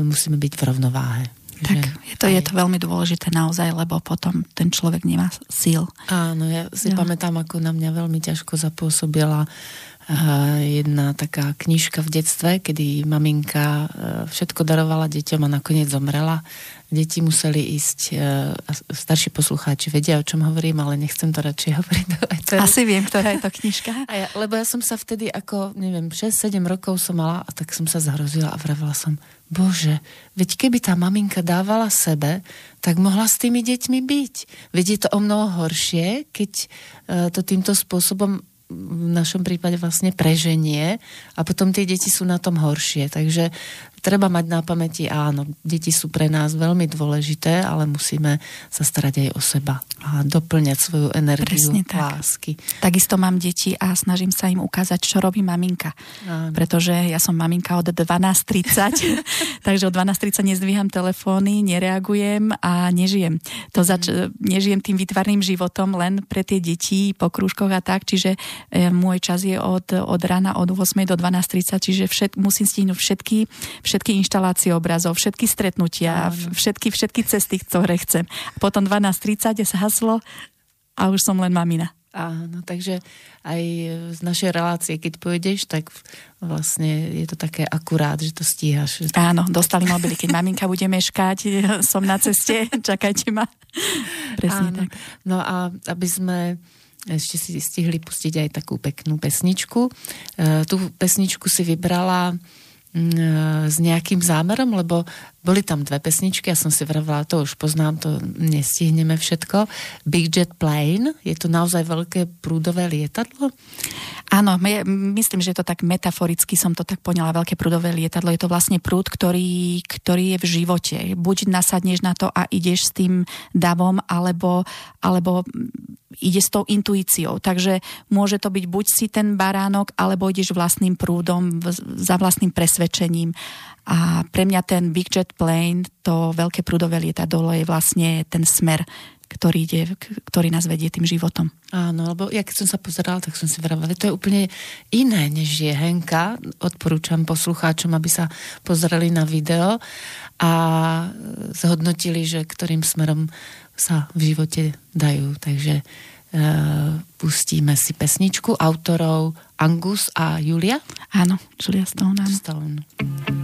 musíme byť v rovnováhe. Tak je to, je aj- to veľmi dôležité naozaj, lebo potom ten človek nemá síl. Áno, ja si Jo. pamätám, ako na mňa veľmi ťažko zapôsobila eh, jedna taká knižka v detstve, kedy maminka eh, všetko darovala deťom a nakoniec zomrela. Deti museli ísť, eh, a starší poslucháči vedia, o čom hovorím, ale nechcem to radšej hovoriť do. Asi viem, ktorá je to knižka. A ja, lebo ja som sa vtedy ako, neviem, 6-7 rokov som mala a tak som sa zhrozila a vravela som, bože, veď keby tá maminka dávala sebe, tak mohla s tými deťmi byť. Veď je to o mnoho horšie, keď e, to týmto spôsobom v našom prípade vlastne preženie a potom tie deti sú na tom horšie. Takže treba mať na pamäti, áno, deti sú pre nás veľmi dôležité, ale musíme sa starať aj o seba a doplňať svoju energiu Presne tak. lásky. Takisto mám deti a snažím sa im ukázať, čo robí maminka. Áno. Pretože ja som maminka od 12.30, takže od 12.30 nezdvíham telefóny, nereagujem a nežijem. To zač- nežijem tým vytvarným životom len pre tie deti po krúžkoch a tak, čiže e, môj čas je od, od rána od 8 do 12.30, čiže všet, musím stihnúť všetky, všetky inštalácie obrazov, všetky stretnutia, všetky, všetky cesty, ktoré chcem. A potom 12.30 je haslo a už som len mamina. Áno, takže aj z našej relácie, keď pôjdeš, tak vlastne je to také akurát, že to stíhaš. Áno, dostali mobily. Keď maminka bude meškať, som na ceste, čakajte ma. Presne Áno. tak. No a aby sme ešte si stihli pustiť aj takú peknú pesničku. E, tú pesničku si vybrala s nejakým zámerom, lebo boli tam dve pesničky, ja som si vravela, to už poznám, to nestihneme všetko. Big Jet Plane, je to naozaj veľké prúdové lietadlo? Áno, me- myslím, že to tak metaforicky som to tak poňala, veľké prúdové lietadlo. Je to vlastne prúd, ktorý, ktorý je v živote. Buď nasadneš na to a ideš s tým davom, alebo, alebo ide s tou intuíciou. Takže môže to byť buď si ten baránok, alebo ideš vlastným prúdom, za vlastným presvedčením. A pre mňa ten Big Jet Plane, to veľké prúdové lietadlo je vlastne ten smer, ktorý, ide, ktorý nás vedie tým životom. Áno, lebo ja keď som sa pozerala, tak som si vravela, to je úplne iné, než je Henka. Odporúčam poslucháčom, aby sa pozreli na video a zhodnotili, že ktorým smerom sa v živote dajú. Takže e, pustíme si pesničku autorov Angus a Julia. Áno, Julia Stone. Áno. Stone.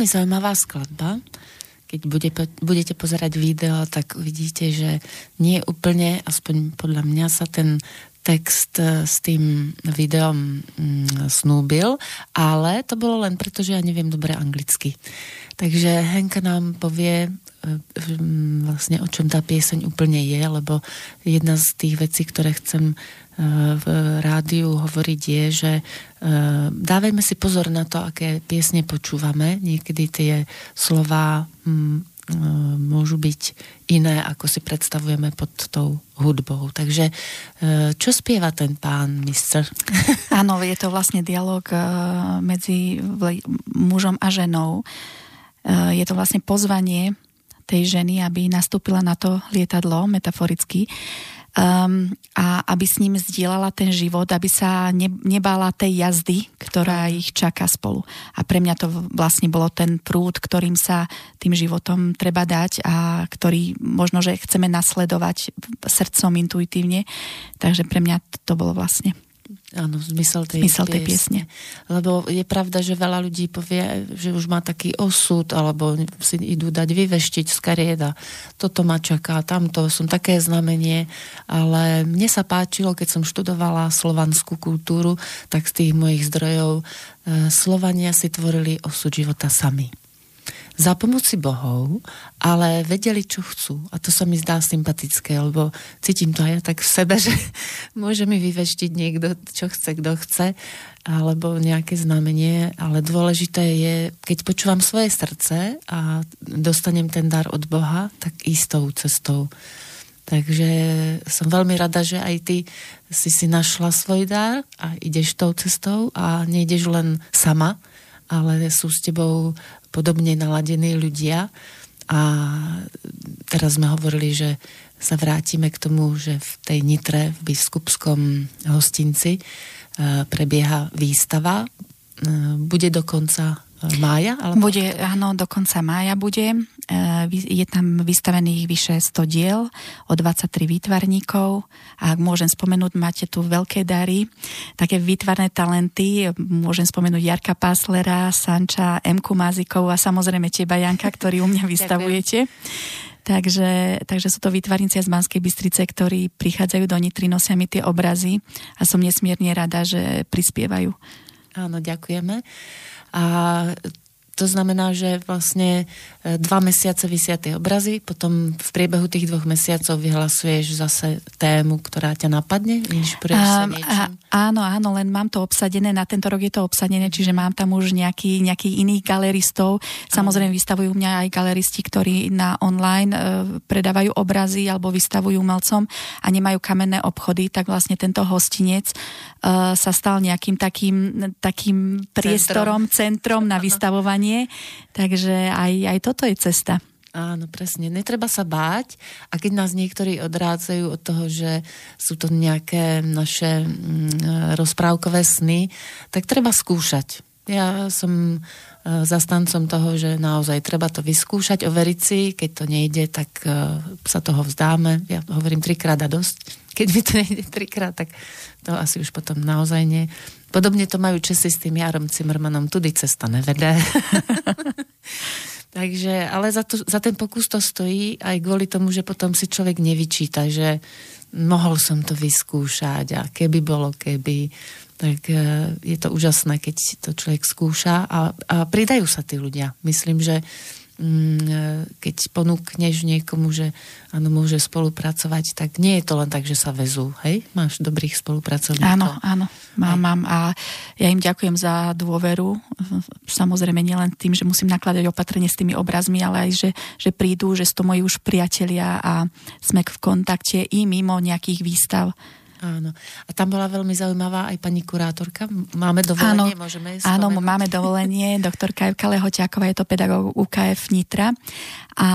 Veľmi zaujímavá skladba. Keď bude, budete pozerať video, tak uvidíte, že nie úplne, aspoň podľa mňa sa ten text e, s tým videom mm, snúbil, ale to bolo len preto, že ja neviem dobre anglicky. Takže Henka nám povie e, vlastne o čom tá pieseň úplne je, lebo jedna z tých vecí, ktoré chcem v rádiu hovoriť je, že e, dávajme si pozor na to, aké piesne počúvame. Niekedy tie slova mm, môžu byť iné, ako si predstavujeme pod tou hudbou. Takže e, čo spieva ten pán mister? Áno, je to vlastne dialog e, medzi mužom a ženou. Je to vlastne pozvanie tej ženy, aby nastúpila na to lietadlo, metaforicky, um, a aby s ním zdieľala ten život, aby sa ne, nebála tej jazdy, ktorá ich čaká spolu. A pre mňa to vlastne bolo ten prúd, ktorým sa tým životom treba dať a ktorý možno, že chceme nasledovať srdcom intuitívne. Takže pre mňa to bolo vlastne Áno, zmysel tej, zmysel tej piesne. Lebo je pravda, že veľa ľudí povie, že už má taký osud, alebo si idú dať vyveštiť z kariéda. Toto ma čaká, tamto, som také znamenie. Ale mne sa páčilo, keď som študovala slovanskú kultúru, tak z tých mojich zdrojov e, Slovania si tvorili osud života sami za pomoci bohov, ale vedeli, čo chcú. A to sa mi zdá sympatické, lebo cítim to aj ja tak v sebe, že môže mi vyveštiť niekto, čo chce, kto chce, alebo nejaké znamenie, ale dôležité je, keď počúvam svoje srdce a dostanem ten dar od Boha, tak istou cestou. Takže som veľmi rada, že aj ty si si našla svoj dar a ideš tou cestou a nejdeš len sama, ale sú s tebou podobne naladení ľudia. A teraz sme hovorili, že sa vrátime k tomu, že v tej Nitre, v biskupskom hostinci e, prebieha výstava. E, bude dokonca mája? Alebo... Bude, áno, do konca mája bude. E, je tam vystavených vyše 100 diel o 23 výtvarníkov. A ak môžem spomenúť, máte tu veľké dary, také výtvarné talenty. Môžem spomenúť Jarka Páslera, Sanča, Emku Mázikov a samozrejme teba, Janka, ktorý u mňa vystavujete. Takže, takže sú to výtvarníci z Banskej Bystrice, ktorí prichádzajú do Nitry, nosia mi tie obrazy a som nesmierne rada, že prispievajú. Áno, ďakujeme. A to znamená, že vlastne e, dva mesiace vysia tie obrazy, potom v priebehu tých dvoch mesiacov vyhlasuješ zase tému, ktorá ťa napadne? Inšpiruješ sa niečím? Áno, áno, len mám to obsadené, na tento rok je to obsadené, čiže mám tam už nejaký, nejakých iných galeristov. Samozrejme vystavujú mňa aj galeristi, ktorí na online e, predávajú obrazy alebo vystavujú umelcom a nemajú kamenné obchody, tak vlastne tento hostinec sa stal nejakým takým, takým priestorom, centrom, centrom na vystavovanie takže aj, aj toto je cesta. Áno, presne. Netreba sa báť a keď nás niektorí odrádzajú od toho, že sú to nejaké naše mm, rozprávkové sny, tak treba skúšať. Ja som e, zastancom toho, že naozaj treba to vyskúšať, overiť si, keď to nejde, tak e, sa toho vzdáme. Ja hovorím trikrát a dosť. Keď mi to nejde trikrát, tak to asi už potom naozaj nie. Podobne to majú Česi s tým Jarom Cimrmanom, tudy cesta nevede. Takže, ale za, to, za ten pokus to stojí aj kvôli tomu, že potom si človek nevyčíta, že mohol som to vyskúšať a keby bolo keby, tak e, je to úžasné, keď to človek skúša a, a pridajú sa tí ľudia. Myslím, že Mm, e, keď ponúkneš niekomu, že áno, môže spolupracovať, tak nie je to len tak, že sa vezú, hej? Máš dobrých spolupracovníkov. Áno, áno, mám, mám a ja im ďakujem za dôveru. Samozrejme nielen tým, že musím nakladať opatrenie s tými obrazmi, ale aj, že, že prídu, že sú to moji už priatelia a sme v kontakte i mimo nejakých výstav. Áno. A tam bola veľmi zaujímavá aj pani kurátorka. Máme dovolenie, áno, môžeme Áno, máme dovolenie. Doktorka Evka Lehoťáková je to pedagóg UKF Nitra a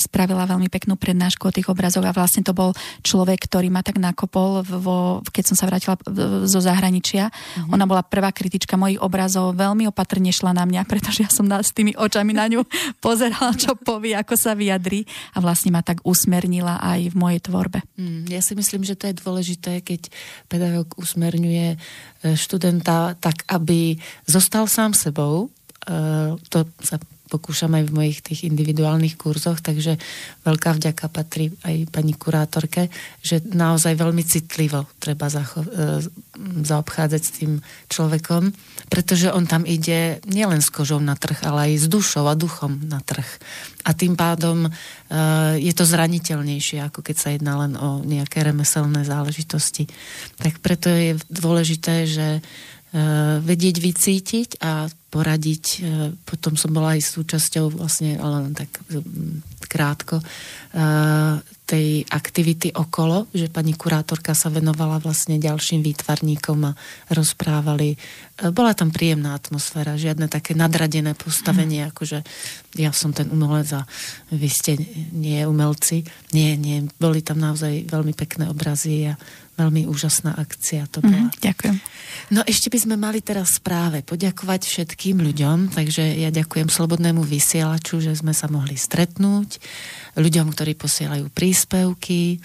spravila veľmi peknú prednášku o tých obrazoch a vlastne to bol človek, ktorý ma tak nakopol, vo, keď som sa vrátila zo zahraničia. Mm-hmm. Ona bola prvá kritička mojich obrazov, veľmi opatrne šla na mňa, pretože ja som s tými očami na ňu pozerala, čo povie, ako sa vyjadri a vlastne ma tak usmernila aj v mojej tvorbe. Mm, ja si myslím, že to je dôležité, keď pedagóg usmerňuje e, študenta tak, aby zostal sám sebou, e, to sa pokúšam aj v mojich tých individuálnych kurzoch, takže veľká vďaka patrí aj pani kurátorke, že naozaj veľmi citlivo treba zacho- e, zaobchádzať s tým človekom, pretože on tam ide nielen s kožou na trh, ale aj s dušou a duchom na trh. A tým pádom e, je to zraniteľnejšie, ako keď sa jedná len o nejaké remeselné záležitosti. Tak preto je dôležité, že Eh, vedieť vycítiť a poradiť. Eh, potom som bola aj súčasťou vlastne, ale len tak mm, krátko tej aktivity okolo, že pani kurátorka sa venovala vlastne ďalším výtvarníkom a rozprávali. Bola tam príjemná atmosféra, žiadne také nadradené postavenie, mm. akože ja som ten umelec a vy ste nie umelci. Nie, nie, boli tam naozaj veľmi pekné obrazy a veľmi úžasná akcia to bola. Mm, ďakujem. No ešte by sme mali teraz správe poďakovať všetkým ľuďom, takže ja ďakujem Slobodnému vysielaču, že sme sa mohli stretnúť, ľuďom, ktorí posielajú príspevky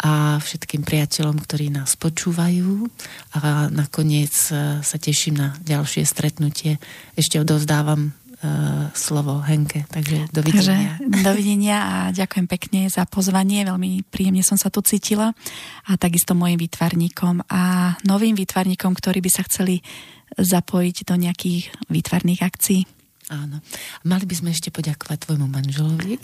a všetkým priateľom, ktorí nás počúvajú a nakoniec e, sa teším na ďalšie stretnutie. Ešte odovzdávam slovo Henke. Takže dovidenia. Takže dovidenia a ďakujem pekne za pozvanie. Veľmi príjemne som sa tu cítila. A takisto mojim výtvarníkom a novým výtvarníkom, ktorí by sa chceli zapojiť do nejakých výtvarných akcií. Áno. Mali by sme ešte poďakovať tvojmu manželovi.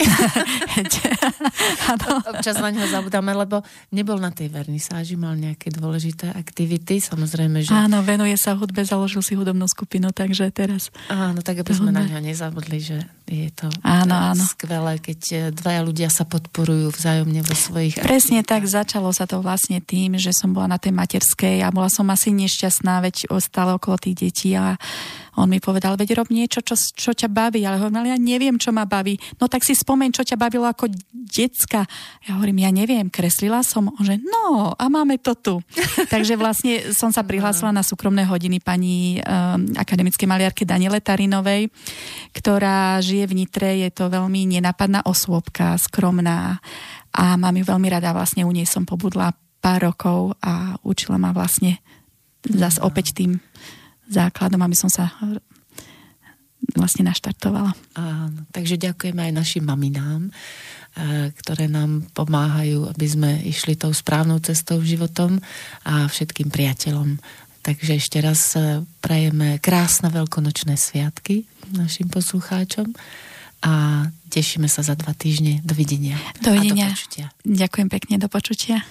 Občas na ňo zabudáme, lebo nebol na tej vernisáži, mal nejaké dôležité aktivity. Samozrejme, že... Áno, venuje sa hudbe, založil si hudobnú skupinu, takže teraz... Áno, tak aby sme na ňo nezabudli, že je to áno, áno. skvelé, keď dvaja ľudia sa podporujú vzájomne vo svojich... Presne tak, začalo sa to vlastne tým, že som bola na tej materskej a bola som asi nešťastná, veď stále okolo tých detí a on mi povedal, veď rob niečo, čo, čo ťa baví. Ale hovorím, ale ja neviem, čo ma baví. No tak si spomeň, čo ťa bavilo ako decka. Ja hovorím, ja neviem, kreslila som. On že, no a máme to tu. Takže vlastne som sa prihlásila na súkromné hodiny pani um, akademickej maliarke Daniele Tarinovej, ktorá žije v Nitre. Je to veľmi nenápadná osôbka, skromná a mám ju veľmi rada. Vlastne u nej som pobudla pár rokov a učila ma vlastne zase opäť tým základom, aby som sa vlastne naštartovala. Áno, takže ďakujeme aj našim maminám, eh, ktoré nám pomáhajú, aby sme išli tou správnou cestou životom a všetkým priateľom. Takže ešte raz eh, prajeme krásne veľkonočné sviatky našim poslucháčom a tešíme sa za dva týždne. Dovidenia. Dovidenia. A do počutia. Ďakujem pekne, do počutia.